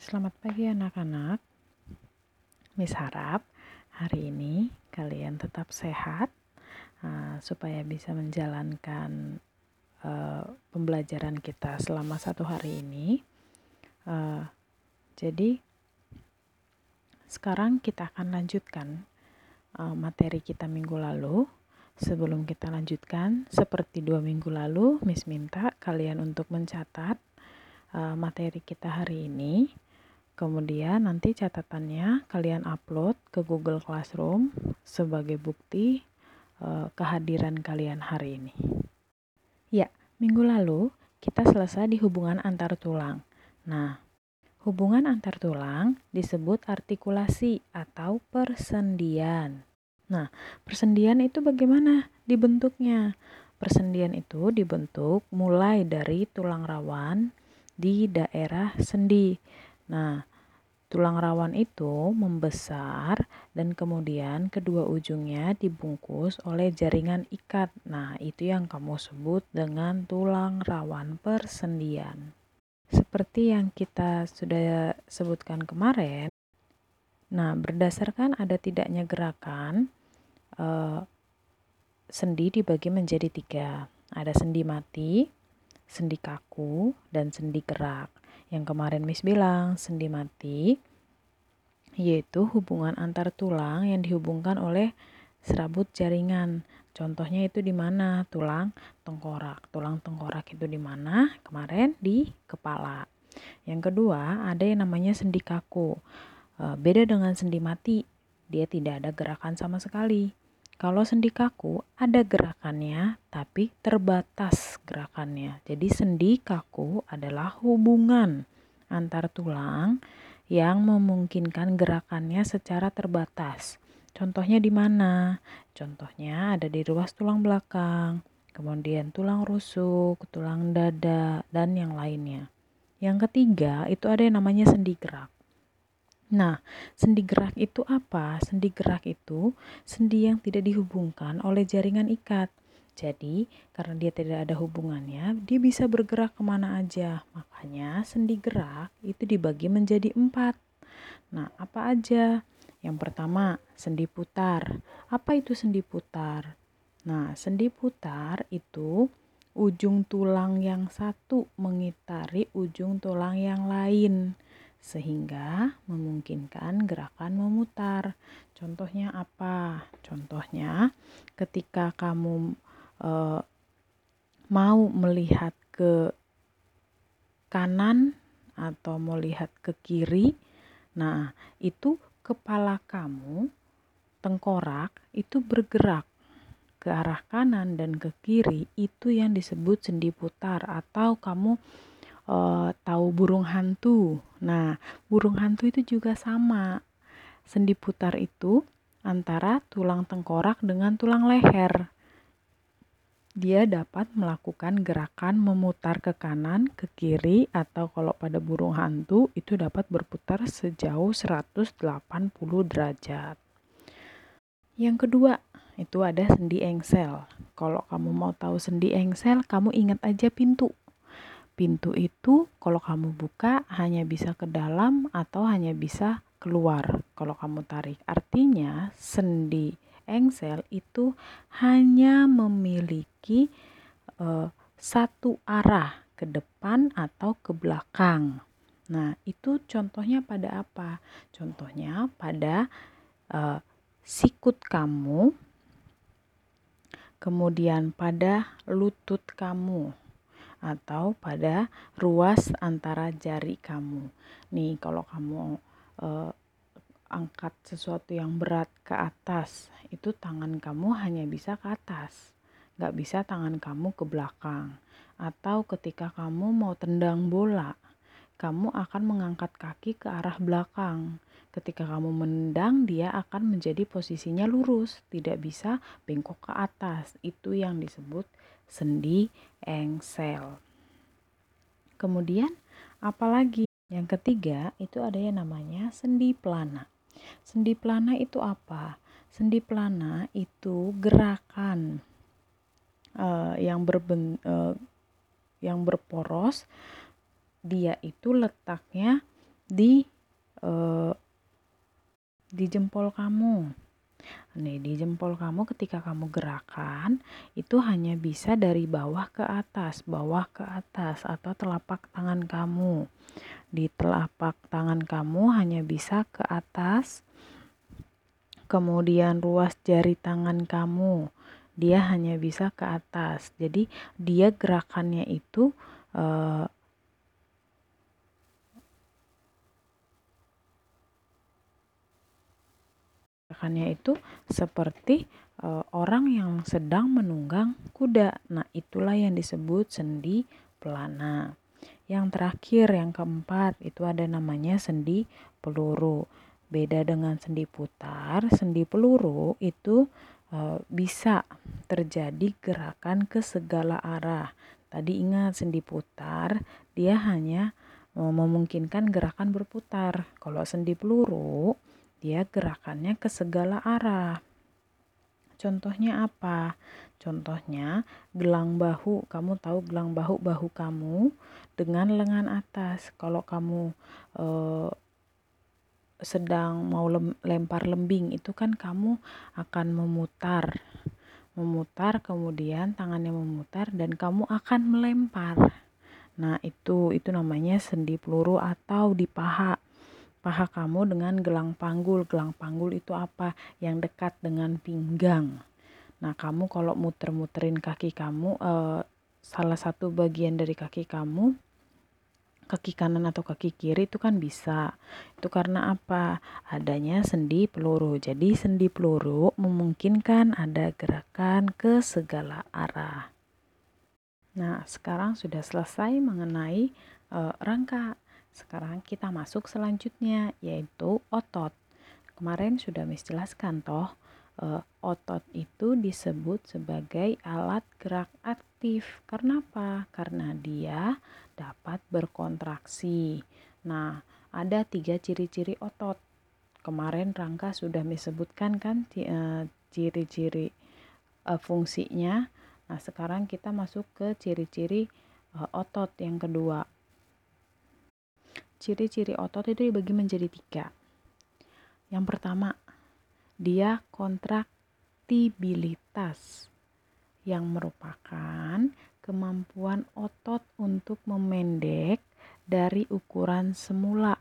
Selamat pagi anak-anak. Miss harap hari ini kalian tetap sehat uh, supaya bisa menjalankan uh, pembelajaran kita selama satu hari ini. Uh, jadi sekarang kita akan lanjutkan uh, materi kita minggu lalu. Sebelum kita lanjutkan, seperti dua minggu lalu, Miss minta kalian untuk mencatat materi kita hari ini Kemudian nanti catatannya kalian upload ke Google Classroom sebagai bukti uh, kehadiran kalian hari ini. Ya, minggu lalu kita selesai di hubungan antar tulang. Nah, hubungan antar tulang disebut artikulasi atau persendian. Nah, persendian itu bagaimana dibentuknya? Persendian itu dibentuk mulai dari tulang rawan di daerah sendi. Nah, Tulang rawan itu membesar dan kemudian kedua ujungnya dibungkus oleh jaringan ikat. Nah, itu yang kamu sebut dengan tulang rawan persendian. Seperti yang kita sudah sebutkan kemarin, nah berdasarkan ada tidaknya gerakan, eh, sendi dibagi menjadi tiga. Ada sendi mati, sendi kaku, dan sendi gerak. Yang kemarin Miss bilang, sendi mati yaitu hubungan antar tulang yang dihubungkan oleh serabut jaringan. Contohnya itu di mana? Tulang tengkorak. Tulang tengkorak itu di mana? Kemarin di kepala. Yang kedua, ada yang namanya sendi kaku. E, beda dengan sendi mati, dia tidak ada gerakan sama sekali. Kalau sendi kaku ada gerakannya tapi terbatas gerakannya. Jadi sendi kaku adalah hubungan antar tulang yang memungkinkan gerakannya secara terbatas. Contohnya di mana? Contohnya ada di ruas tulang belakang, kemudian tulang rusuk, tulang dada, dan yang lainnya. Yang ketiga, itu ada yang namanya sendi gerak. Nah, sendi gerak itu apa? Sendi gerak itu sendi yang tidak dihubungkan oleh jaringan ikat. Jadi, karena dia tidak ada hubungannya, dia bisa bergerak ke mana aja. Makanya, sendi gerak itu dibagi menjadi empat. Nah, apa aja? Yang pertama, sendi putar. Apa itu sendi putar? Nah, sendi putar itu ujung tulang yang satu mengitari ujung tulang yang lain sehingga memungkinkan gerakan memutar. Contohnya apa? Contohnya ketika kamu e, mau melihat ke kanan atau melihat ke kiri, nah itu kepala kamu tengkorak itu bergerak ke arah kanan dan ke kiri itu yang disebut sendi putar atau kamu uh, tahu burung hantu. Nah, burung hantu itu juga sama. Sendi putar itu antara tulang tengkorak dengan tulang leher. Dia dapat melakukan gerakan memutar ke kanan, ke kiri, atau kalau pada burung hantu itu dapat berputar sejauh 180 derajat. Yang kedua, itu ada sendi engsel. Kalau kamu mau tahu sendi engsel, kamu ingat aja pintu pintu itu kalau kamu buka hanya bisa ke dalam atau hanya bisa keluar kalau kamu tarik. Artinya sendi engsel itu hanya memiliki uh, satu arah ke depan atau ke belakang. Nah, itu contohnya pada apa? Contohnya pada uh, sikut kamu, kemudian pada lutut kamu atau pada ruas antara jari kamu. Nih, kalau kamu uh, angkat sesuatu yang berat ke atas, itu tangan kamu hanya bisa ke atas, nggak bisa tangan kamu ke belakang. Atau ketika kamu mau tendang bola, kamu akan mengangkat kaki ke arah belakang. Ketika kamu menendang, dia akan menjadi posisinya lurus, tidak bisa bengkok ke atas. Itu yang disebut sendi engsel. Kemudian apalagi? Yang ketiga itu ada yang namanya sendi pelana. Sendi pelana itu apa? Sendi pelana itu gerakan uh, yang berben uh, yang berporos. Dia itu letaknya di uh, di jempol kamu. Nih, di jempol kamu ketika kamu gerakan itu hanya bisa dari bawah ke atas, bawah ke atas atau telapak tangan kamu. Di telapak tangan kamu hanya bisa ke atas. Kemudian ruas jari tangan kamu dia hanya bisa ke atas. Jadi dia gerakannya itu uh, gerakannya itu seperti uh, orang yang sedang menunggang kuda. Nah, itulah yang disebut sendi pelana. Yang terakhir, yang keempat, itu ada namanya sendi peluru. Beda dengan sendi putar, sendi peluru itu uh, bisa terjadi gerakan ke segala arah. Tadi ingat sendi putar, dia hanya memungkinkan gerakan berputar. Kalau sendi peluru, dia gerakannya ke segala arah. Contohnya apa? Contohnya gelang bahu. Kamu tahu gelang bahu bahu kamu dengan lengan atas. Kalau kamu eh, sedang mau lempar lembing itu kan kamu akan memutar. Memutar kemudian tangannya memutar dan kamu akan melempar. Nah, itu itu namanya sendi peluru atau di paha paha kamu dengan gelang panggul. Gelang panggul itu apa? Yang dekat dengan pinggang. Nah, kamu kalau muter-muterin kaki kamu, eh, salah satu bagian dari kaki kamu, kaki kanan atau kaki kiri itu kan bisa. Itu karena apa? Adanya sendi peluru. Jadi sendi peluru memungkinkan ada gerakan ke segala arah. Nah, sekarang sudah selesai mengenai uh, rangka. Sekarang kita masuk selanjutnya yaitu otot. Kemarin sudah Miss toh uh, otot itu disebut sebagai alat gerak aktif. Karena apa? Karena dia dapat berkontraksi. Nah, ada tiga ciri-ciri otot. Kemarin Rangka sudah disebutkan kan eh, ciri-ciri uh, fungsinya. Nah, sekarang kita masuk ke ciri-ciri otot yang kedua. Ciri-ciri otot itu dibagi menjadi tiga. Yang pertama, dia kontraktibilitas yang merupakan kemampuan otot untuk memendek dari ukuran semula.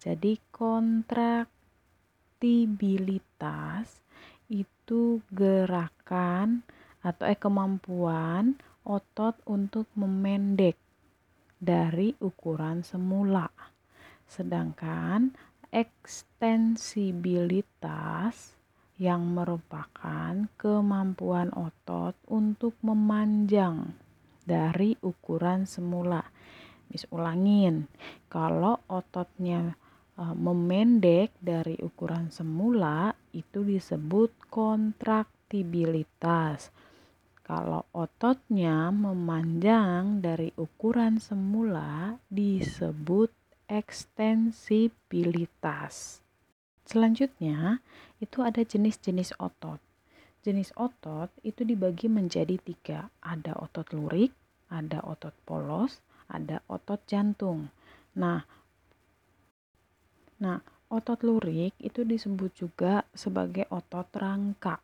Jadi kontraktibilitas itu gerakan atau eh kemampuan otot untuk memendek dari ukuran semula. Sedangkan ekstensibilitas yang merupakan kemampuan otot untuk memanjang dari ukuran semula. Mis ulangin, kalau ototnya e, memendek dari ukuran semula itu disebut kontraktibilitas. Kalau ototnya memanjang dari ukuran semula disebut ekstensibilitas. Selanjutnya, itu ada jenis-jenis otot. Jenis otot itu dibagi menjadi tiga. Ada otot lurik, ada otot polos, ada otot jantung. Nah, nah otot lurik itu disebut juga sebagai otot rangka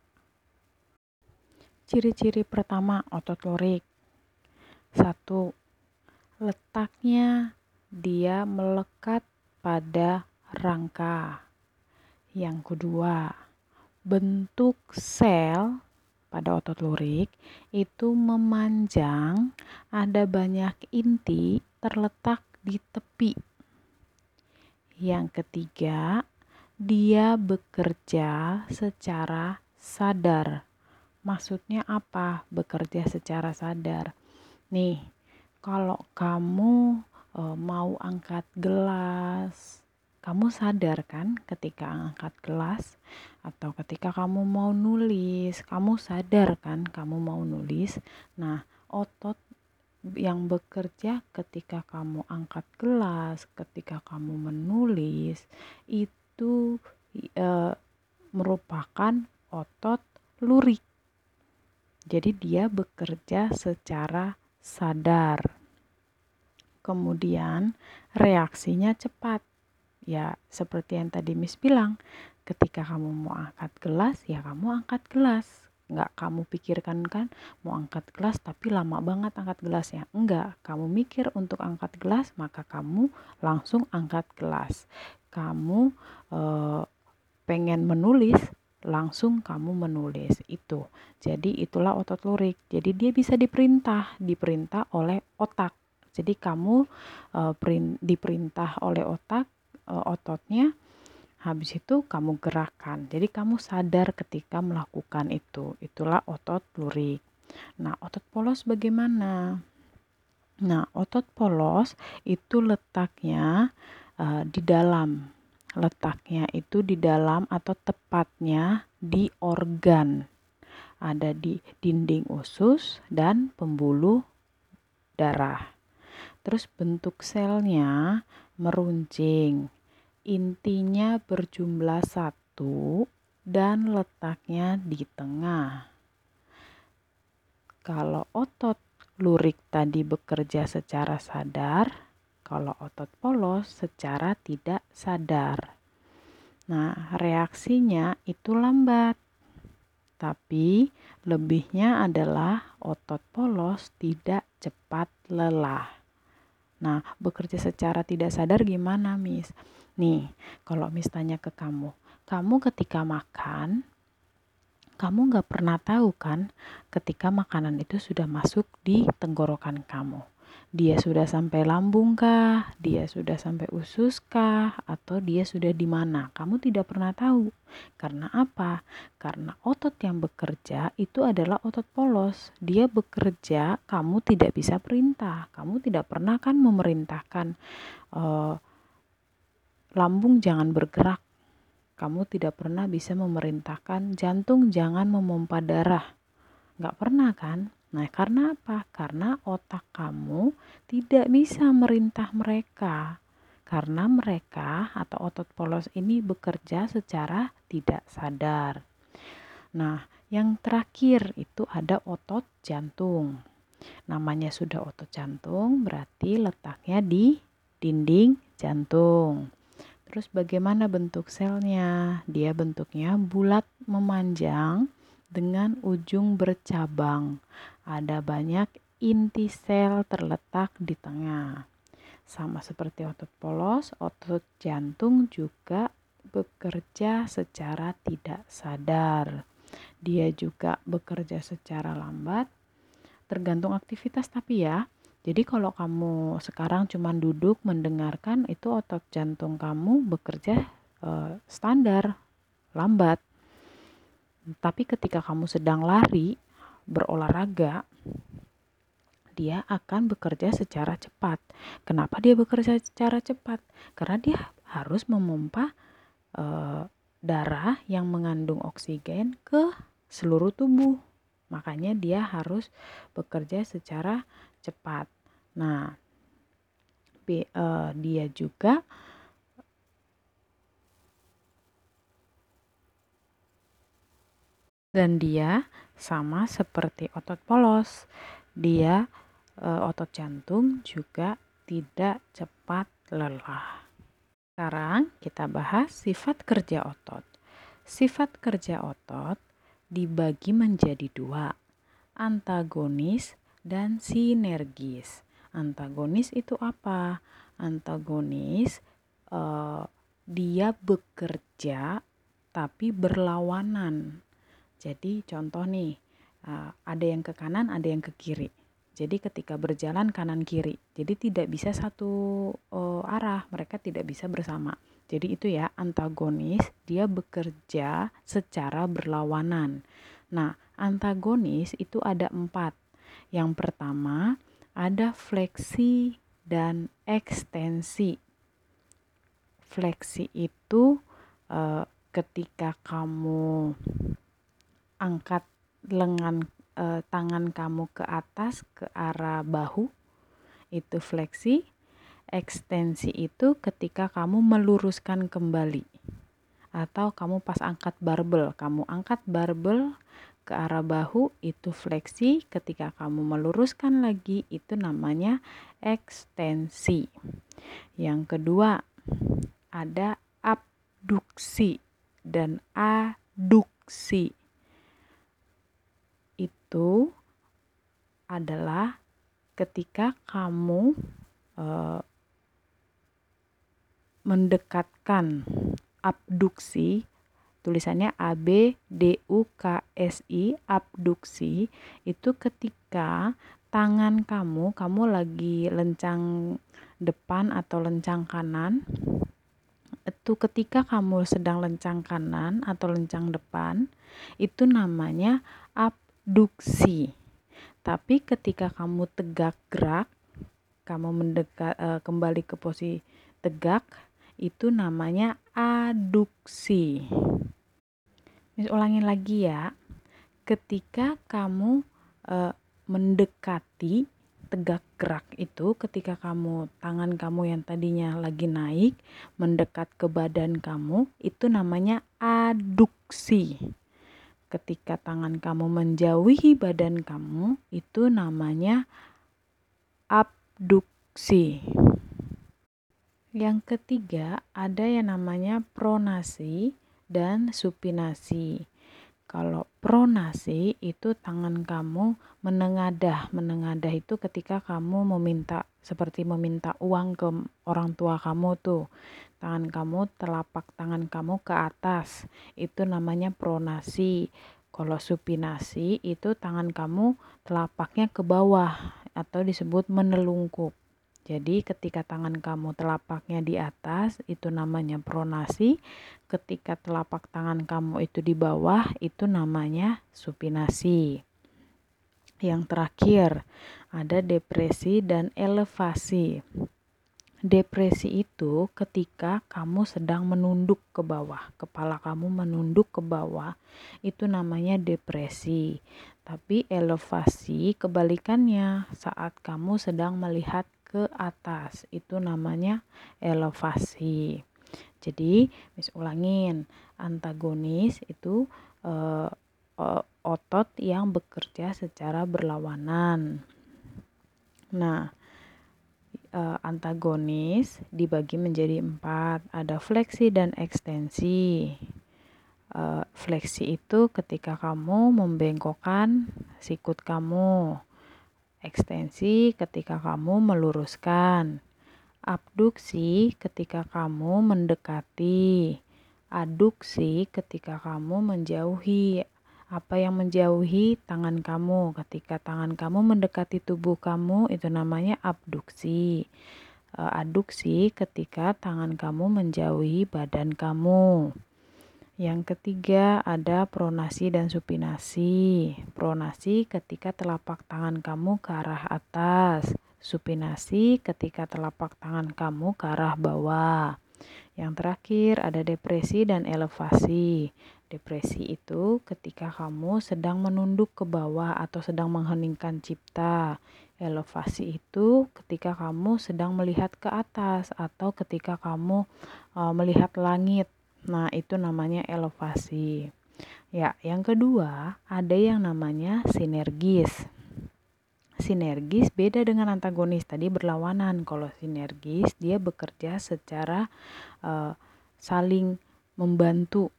Ciri-ciri pertama otot lurik. Satu, letaknya dia melekat pada rangka. Yang kedua, bentuk sel pada otot lurik itu memanjang, ada banyak inti terletak di tepi. Yang ketiga, dia bekerja secara sadar Maksudnya apa? Bekerja secara sadar. Nih, kalau kamu e, mau angkat gelas, kamu sadar kan ketika angkat gelas atau ketika kamu mau nulis, kamu sadar kan kamu mau nulis. Nah, otot yang bekerja ketika kamu angkat gelas, ketika kamu menulis itu e, merupakan otot lurik. Jadi dia bekerja secara sadar. Kemudian reaksinya cepat. Ya, seperti yang tadi Miss bilang, ketika kamu mau angkat gelas, ya kamu angkat gelas nggak kamu pikirkan kan mau angkat gelas tapi lama banget angkat gelasnya enggak kamu mikir untuk angkat gelas maka kamu langsung angkat gelas kamu eh, pengen menulis langsung kamu menulis itu jadi itulah otot lurik jadi dia bisa diperintah diperintah oleh otak jadi kamu eh, print, diperintah oleh otak eh, ototnya Habis itu kamu gerakan. Jadi kamu sadar ketika melakukan itu. Itulah otot lurik. Nah, otot polos bagaimana? Nah, otot polos itu letaknya uh, di dalam. Letaknya itu di dalam atau tepatnya di organ. Ada di dinding usus dan pembuluh darah. Terus bentuk selnya meruncing intinya berjumlah satu dan letaknya di tengah. Kalau otot lurik tadi bekerja secara sadar, kalau otot polos secara tidak sadar. Nah, reaksinya itu lambat. Tapi lebihnya adalah otot polos tidak cepat lelah. Nah, bekerja secara tidak sadar gimana, Miss? Nih, kalau misalnya ke kamu, kamu ketika makan, kamu nggak pernah tahu kan ketika makanan itu sudah masuk di tenggorokan kamu. Dia sudah sampai lambung kah? Dia sudah sampai usus kah? Atau dia sudah di mana? Kamu tidak pernah tahu. Karena apa? Karena otot yang bekerja itu adalah otot polos. Dia bekerja, kamu tidak bisa perintah. Kamu tidak pernah kan memerintahkan uh, Lambung jangan bergerak. Kamu tidak pernah bisa memerintahkan jantung jangan memompa darah. Nggak pernah kan? Nah, karena apa? Karena otak kamu tidak bisa merintah mereka. Karena mereka atau otot polos ini bekerja secara tidak sadar. Nah, yang terakhir itu ada otot jantung. Namanya sudah otot jantung, berarti letaknya di dinding jantung. Terus bagaimana bentuk selnya? Dia bentuknya bulat memanjang dengan ujung bercabang. Ada banyak inti sel terletak di tengah. Sama seperti otot polos, otot jantung juga bekerja secara tidak sadar. Dia juga bekerja secara lambat, tergantung aktivitas tapi ya. Jadi kalau kamu sekarang cuma duduk mendengarkan itu otot jantung kamu bekerja uh, standar, lambat. Tapi ketika kamu sedang lari, berolahraga, dia akan bekerja secara cepat. Kenapa dia bekerja secara cepat? Karena dia harus memompa uh, darah yang mengandung oksigen ke seluruh tubuh. Makanya dia harus bekerja secara cepat. Nah, uh, dia juga dan dia sama seperti otot polos. Dia uh, otot jantung juga tidak cepat lelah. Sekarang kita bahas sifat kerja otot. Sifat kerja otot dibagi menjadi dua, antagonis dan sinergis. Antagonis itu apa? Antagonis uh, dia bekerja tapi berlawanan. Jadi contoh nih, uh, ada yang ke kanan, ada yang ke kiri. Jadi ketika berjalan kanan kiri, jadi tidak bisa satu uh, arah, mereka tidak bisa bersama. Jadi itu ya antagonis, dia bekerja secara berlawanan. Nah, antagonis itu ada empat. Yang pertama ada fleksi dan ekstensi. Fleksi itu e, ketika kamu angkat lengan e, tangan kamu ke atas ke arah bahu itu fleksi. Ekstensi itu ketika kamu meluruskan kembali atau kamu pas angkat barbel, kamu angkat barbel ke arah bahu itu fleksi, ketika kamu meluruskan lagi itu namanya ekstensi. Yang kedua, ada abduksi dan aduksi. Itu adalah ketika kamu uh, mendekatkan abduksi tulisannya A B D U K S I abduksi itu ketika tangan kamu kamu lagi lencang depan atau lencang kanan itu ketika kamu sedang lencang kanan atau lencang depan itu namanya abduksi tapi ketika kamu tegak gerak kamu mendekat uh, kembali ke posisi tegak itu namanya aduksi. Mis ulangin lagi ya. Ketika kamu e, mendekati tegak gerak itu ketika kamu tangan kamu yang tadinya lagi naik mendekat ke badan kamu itu namanya aduksi. Ketika tangan kamu menjauhi badan kamu itu namanya abduksi. Yang ketiga, ada yang namanya pronasi dan supinasi. Kalau pronasi itu tangan kamu menengadah. Menengadah itu ketika kamu meminta seperti meminta uang ke orang tua kamu tuh. Tangan kamu telapak tangan kamu ke atas. Itu namanya pronasi. Kalau supinasi itu tangan kamu telapaknya ke bawah atau disebut menelungkup. Jadi ketika tangan kamu telapaknya di atas itu namanya pronasi, ketika telapak tangan kamu itu di bawah itu namanya supinasi. Yang terakhir ada depresi dan elevasi. Depresi itu ketika kamu sedang menunduk ke bawah, kepala kamu menunduk ke bawah, itu namanya depresi. Tapi elevasi kebalikannya saat kamu sedang melihat ke atas itu namanya elevasi jadi mis ulangin antagonis itu uh, otot yang bekerja secara berlawanan nah uh, antagonis dibagi menjadi empat ada fleksi dan ekstensi uh, fleksi itu ketika kamu membengkokkan sikut kamu Ekstensi ketika kamu meluruskan. Abduksi ketika kamu mendekati. Aduksi ketika kamu menjauhi. Apa yang menjauhi tangan kamu? Ketika tangan kamu mendekati tubuh kamu itu namanya abduksi. E, aduksi ketika tangan kamu menjauhi badan kamu. Yang ketiga ada pronasi dan supinasi. Pronasi ketika telapak tangan kamu ke arah atas. Supinasi ketika telapak tangan kamu ke arah bawah. Yang terakhir ada depresi dan elevasi. Depresi itu ketika kamu sedang menunduk ke bawah atau sedang mengheningkan cipta. Elevasi itu ketika kamu sedang melihat ke atas atau ketika kamu uh, melihat langit Nah, itu namanya elevasi. Ya, yang kedua, ada yang namanya sinergis. Sinergis beda dengan antagonis tadi berlawanan. Kalau sinergis dia bekerja secara uh, saling membantu.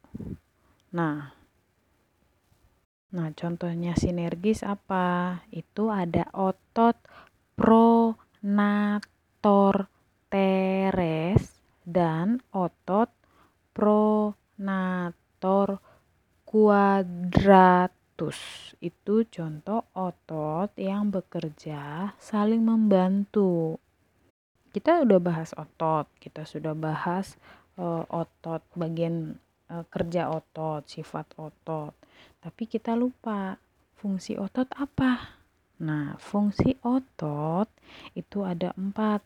Nah, nah contohnya sinergis apa? Itu ada otot pronator teres dan otot pronator quadratus itu contoh otot yang bekerja saling membantu. Kita udah bahas otot, kita sudah bahas uh, otot bagian uh, kerja otot, sifat otot. Tapi kita lupa fungsi otot apa? Nah, fungsi otot itu ada empat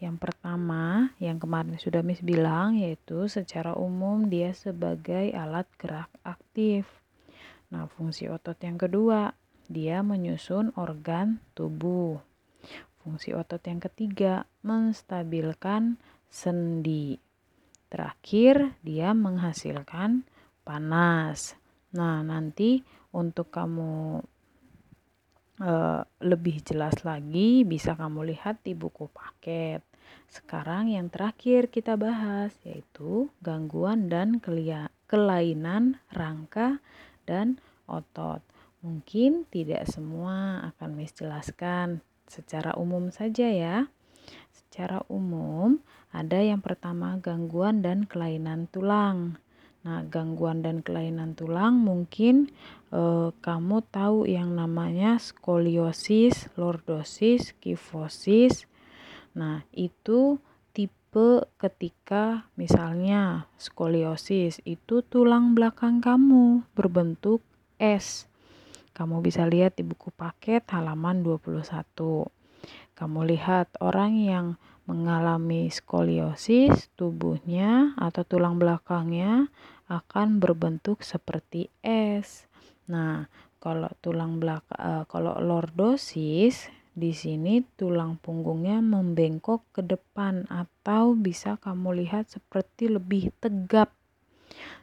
yang pertama, yang kemarin sudah Miss bilang, yaitu secara umum dia sebagai alat gerak aktif. Nah, fungsi otot yang kedua, dia menyusun organ tubuh. Fungsi otot yang ketiga, menstabilkan sendi. Terakhir, dia menghasilkan panas. Nah, nanti untuk kamu e, lebih jelas lagi bisa kamu lihat di buku paket. Sekarang yang terakhir kita bahas yaitu gangguan dan kelainan rangka dan otot. Mungkin tidak semua akan Miss jelaskan secara umum saja ya. Secara umum ada yang pertama gangguan dan kelainan tulang. Nah, gangguan dan kelainan tulang mungkin eh, kamu tahu yang namanya skoliosis, lordosis, kifosis. Nah, itu tipe ketika misalnya skoliosis itu tulang belakang kamu berbentuk S. Kamu bisa lihat di buku paket halaman 21. Kamu lihat orang yang mengalami skoliosis, tubuhnya atau tulang belakangnya akan berbentuk seperti S. Nah, kalau tulang belakang uh, kalau lordosis di sini tulang punggungnya membengkok ke depan atau bisa kamu lihat seperti lebih tegap.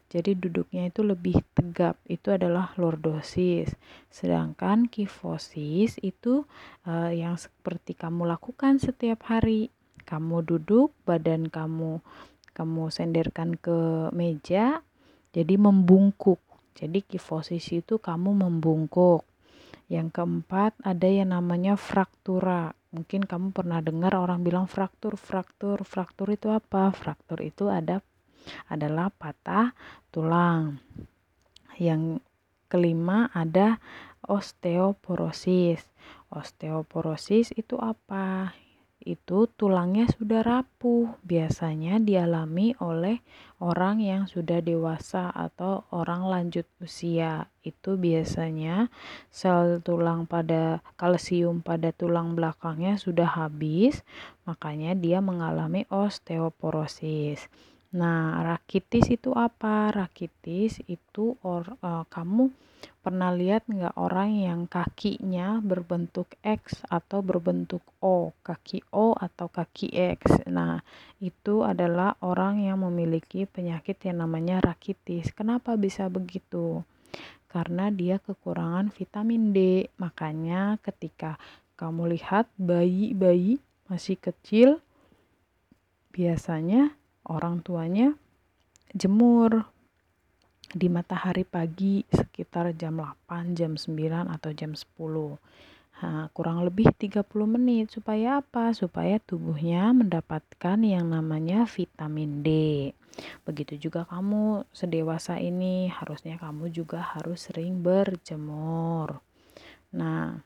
Jadi duduknya itu lebih tegap. Itu adalah lordosis. Sedangkan kifosis itu uh, yang seperti kamu lakukan setiap hari. Kamu duduk, badan kamu kamu senderkan ke meja, jadi membungkuk. Jadi kifosis itu kamu membungkuk. Yang keempat ada yang namanya fraktura. Mungkin kamu pernah dengar orang bilang fraktur, fraktur, fraktur itu apa? Fraktur itu ada adalah patah tulang. Yang kelima ada osteoporosis. Osteoporosis itu apa? Itu tulangnya sudah rapuh. Biasanya dialami oleh orang yang sudah dewasa atau orang lanjut usia. Itu biasanya sel tulang pada kalsium pada tulang belakangnya sudah habis, makanya dia mengalami osteoporosis. Nah, rakitis itu apa? Rakitis itu or, uh, kamu pernah lihat nggak orang yang kakinya berbentuk X atau berbentuk O, kaki O atau kaki X. Nah, itu adalah orang yang memiliki penyakit yang namanya rakitis. Kenapa bisa begitu? Karena dia kekurangan vitamin D. Makanya ketika kamu lihat bayi-bayi masih kecil biasanya orang tuanya jemur di matahari pagi sekitar jam 8, jam 9 atau jam 10. Nah, kurang lebih 30 menit supaya apa? Supaya tubuhnya mendapatkan yang namanya vitamin D. Begitu juga kamu sedewasa ini harusnya kamu juga harus sering berjemur. Nah,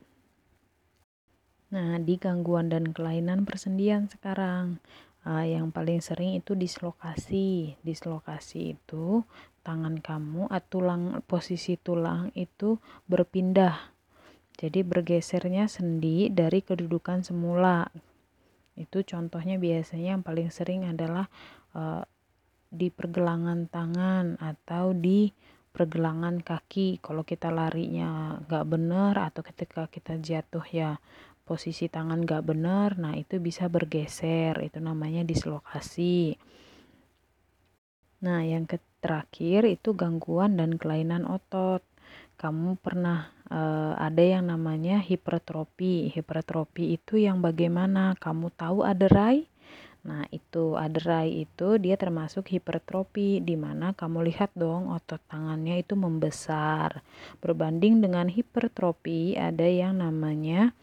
Nah, di gangguan dan kelainan persendian sekarang, uh, yang paling sering itu dislokasi. Dislokasi itu tangan kamu atau tulang posisi tulang itu berpindah. Jadi bergesernya sendi dari kedudukan semula. Itu contohnya biasanya yang paling sering adalah uh, di pergelangan tangan atau di pergelangan kaki kalau kita larinya nggak benar atau ketika kita jatuh ya posisi tangan gak benar, nah itu bisa bergeser, itu namanya dislokasi. Nah, yang terakhir itu gangguan dan kelainan otot. Kamu pernah uh, ada yang namanya hipertrofi. Hipertrofi itu yang bagaimana? Kamu tahu aderai? Nah, itu aderai itu dia termasuk hipertrofi di mana kamu lihat dong otot tangannya itu membesar. Berbanding dengan hipertrofi ada yang namanya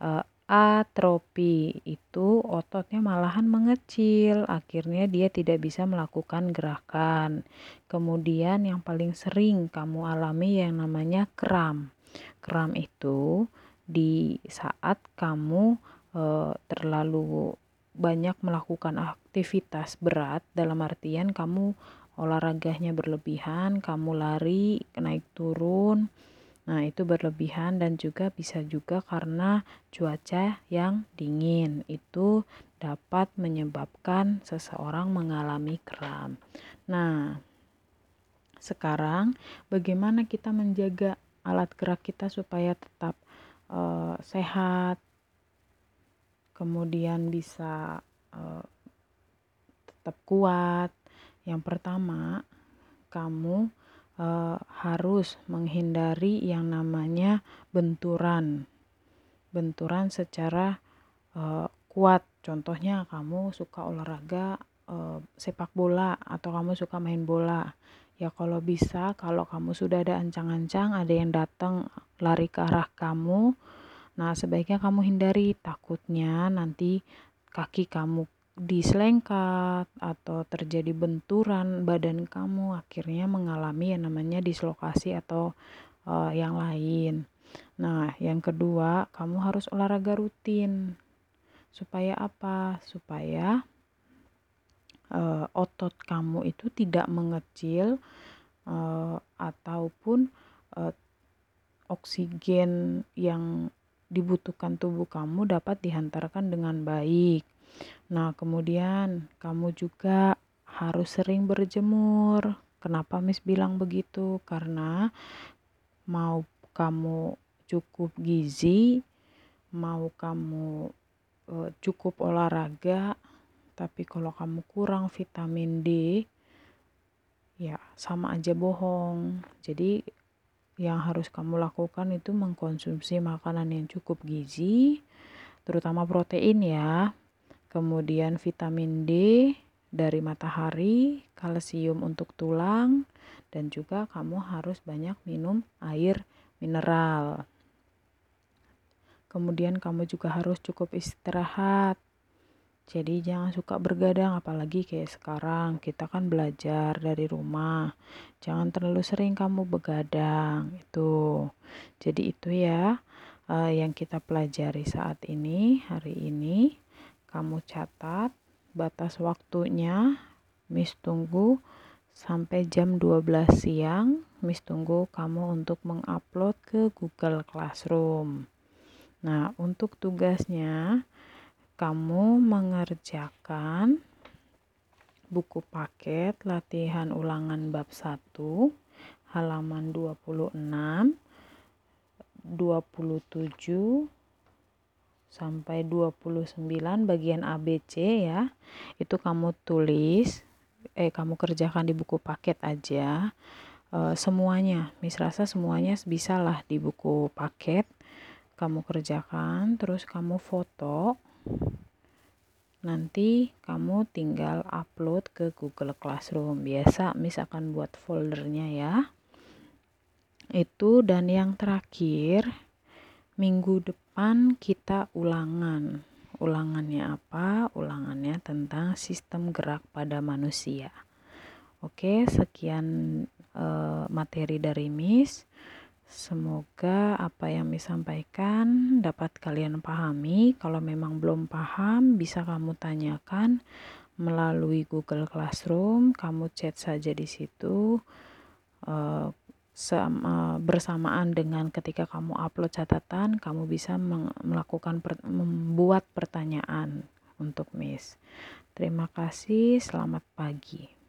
uh, atrofi itu ototnya malahan mengecil. Akhirnya dia tidak bisa melakukan gerakan. Kemudian yang paling sering kamu alami yang namanya kram. Kram itu di saat kamu e, terlalu banyak melakukan aktivitas berat dalam artian kamu olahraganya berlebihan kamu lari naik turun Nah, itu berlebihan dan juga bisa juga karena cuaca yang dingin. Itu dapat menyebabkan seseorang mengalami kram. Nah, sekarang bagaimana kita menjaga alat gerak kita supaya tetap uh, sehat, kemudian bisa uh, tetap kuat. Yang pertama, kamu uh, harus menghindari yang namanya benturan. Benturan secara uh, kuat. Contohnya kamu suka olahraga uh, sepak bola atau kamu suka main bola. Ya kalau bisa, kalau kamu sudah ada ancang-ancang, ada yang datang lari ke arah kamu, nah sebaiknya kamu hindari. Takutnya nanti kaki kamu diselengkat atau terjadi benturan badan kamu, akhirnya mengalami yang namanya dislokasi atau uh, yang lain. Nah, yang kedua, kamu harus olahraga rutin. Supaya apa? Supaya uh, otot kamu itu tidak mengecil uh, ataupun uh, oksigen yang dibutuhkan tubuh kamu dapat dihantarkan dengan baik. Nah, kemudian kamu juga harus sering berjemur. Kenapa Miss bilang begitu? Karena mau kamu cukup gizi, mau kamu uh, cukup olahraga tapi kalau kamu kurang vitamin D ya sama aja bohong jadi yang harus kamu lakukan itu mengkonsumsi makanan yang cukup gizi terutama protein ya kemudian vitamin D dari matahari kalsium untuk tulang dan juga kamu harus banyak minum air mineral Kemudian kamu juga harus cukup istirahat. Jadi jangan suka bergadang apalagi kayak sekarang kita kan belajar dari rumah. Jangan terlalu sering kamu begadang itu. Jadi itu ya uh, yang kita pelajari saat ini hari ini. Kamu catat batas waktunya. Miss tunggu sampai jam 12 siang. Miss tunggu kamu untuk mengupload ke Google Classroom. Nah, untuk tugasnya kamu mengerjakan buku paket latihan ulangan bab 1 halaman 26 27 sampai 29 bagian ABC ya. Itu kamu tulis eh kamu kerjakan di buku paket aja. E, semuanya, Miss rasa semuanya bisa lah di buku paket kamu kerjakan, terus kamu foto. Nanti kamu tinggal upload ke Google Classroom. Biasa Miss akan buat foldernya ya. Itu dan yang terakhir, minggu depan kita ulangan. Ulangannya apa? Ulangannya tentang sistem gerak pada manusia. Oke, sekian uh, materi dari Miss. Semoga apa yang disampaikan dapat kalian pahami. Kalau memang belum paham, bisa kamu tanyakan melalui Google Classroom. Kamu chat saja di situ. Uh, sama, bersamaan dengan ketika kamu upload catatan, kamu bisa melakukan per, membuat pertanyaan untuk Miss. Terima kasih, selamat pagi.